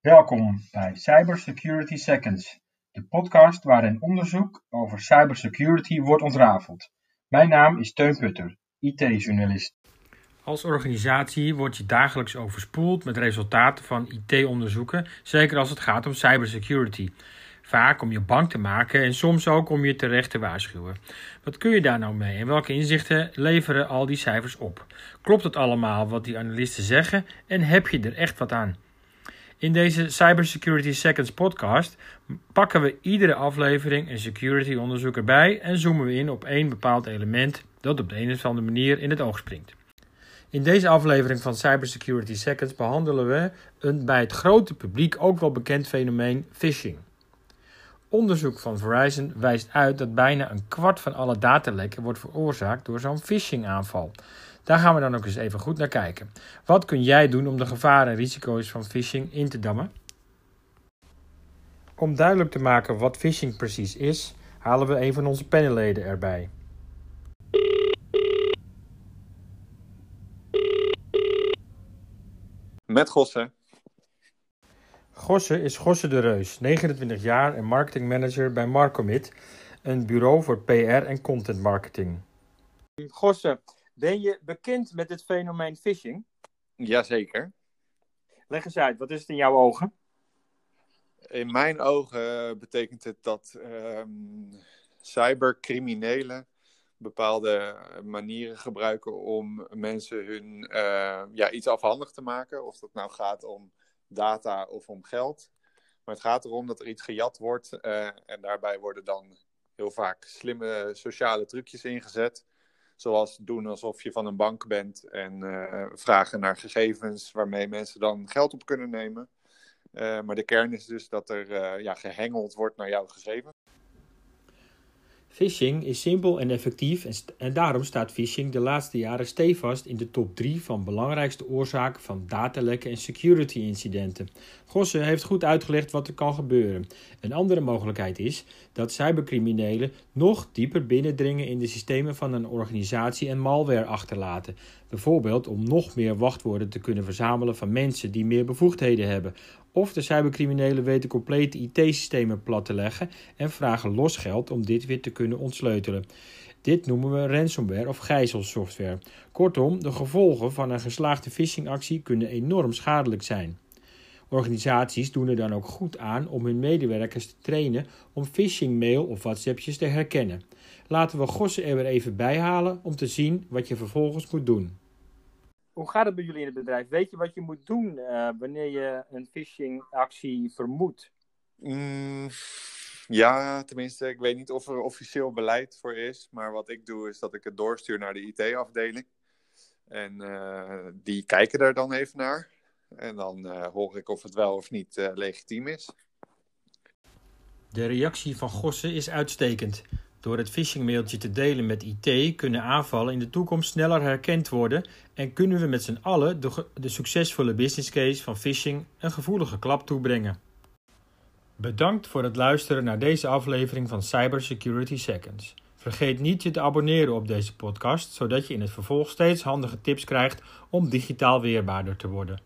Welkom bij Cybersecurity Seconds, de podcast waarin onderzoek over cybersecurity wordt ontrafeld. Mijn naam is Teun Putter, IT-journalist. Als organisatie word je dagelijks overspoeld met resultaten van IT-onderzoeken, zeker als het gaat om cybersecurity. Vaak om je bang te maken en soms ook om je terecht te waarschuwen. Wat kun je daar nou mee en welke inzichten leveren al die cijfers op? Klopt het allemaal wat die analisten zeggen en heb je er echt wat aan? In deze Cybersecurity Seconds podcast pakken we iedere aflevering een security onderzoek erbij en zoomen we in op één bepaald element dat op de een of andere manier in het oog springt. In deze aflevering van Cybersecurity Seconds behandelen we een bij het grote publiek ook wel bekend fenomeen phishing. Onderzoek van Verizon wijst uit dat bijna een kwart van alle datalekken wordt veroorzaakt door zo'n phishing aanval. Daar gaan we dan ook eens even goed naar kijken. Wat kun jij doen om de gevaren en risico's van phishing in te dammen? Om duidelijk te maken wat phishing precies is, halen we een van onze panelleden erbij. Met Gossen. Gosse is Gosse de Reus, 29 jaar en marketingmanager bij Marcomit, een bureau voor PR en content marketing. Gosse, ben je bekend met het fenomeen phishing? Jazeker. Leg eens uit, wat is het in jouw ogen? In mijn ogen betekent het dat ehm, cybercriminelen bepaalde manieren gebruiken om mensen hun eh, ja, iets afhandig te maken. Of dat nou gaat om data of om geld. Maar het gaat erom dat er iets gejat wordt. eh, en daarbij worden dan heel vaak slimme sociale trucjes ingezet. Zoals doen alsof je van een bank bent en eh, vragen naar gegevens waarmee mensen dan geld op kunnen nemen. Eh, maar de kern is dus dat er ja, gehengeld wordt naar jouw gegevens. Phishing is simpel en effectief en, daarom staat phishing de laatste jaren stevast in de top 3 van belangrijkste oorzaken van datalekken en security incidenten. Gosse heeft goed uitgelegd wat er kan gebeuren. Een andere mogelijkheid is dat cybercriminelen nog dieper binnendringen in de systemen van een organisatie en malware achterlaten. Bijvoorbeeld om nog meer wachtwoorden te kunnen verzamelen van mensen die meer bevoegdheden hebben. Of de cybercriminelen weten complete IT-systemen plat te leggen en vragen los geld om dit weer te kunnen ontsleutelen. Dit noemen we ransomware of gijzelsoftware. Kortom, de gevolgen van een geslaagde phishingactie kunnen enorm schadelijk zijn. Organisaties doen er dan ook goed aan om hun medewerkers te trainen om phishing-mail of WhatsAppjes te herkennen. Laten we Gossen er weer even bij halen om te zien wat je vervolgens moet doen. Hoe gaat het bij jullie in het bedrijf? Weet je wat je moet doen eh, wanneer je een phishing-actie vermoedt? Mm, ja, tenminste, ik weet niet of er officieel beleid voor is. Maar wat ik doe is dat ik het doorstuur naar de IT-afdeling. En eh, die kijken daar dan even naar. En dan eh, hoor ik of het wel of niet eh, legitiem is. De reactie van Gossen is uitstekend. Door het phishingmailtje te delen met IT kunnen aanvallen in de toekomst sneller herkend worden en kunnen we met z'n allen de, de succesvolle business case van phishing een gevoelige klap toebrengen. Bedankt voor het luisteren naar deze aflevering van Cybersecurity Seconds. Vergeet niet je te abonneren op deze podcast, zodat je in het vervolg steeds handige tips krijgt om digitaal weerbaarder te worden.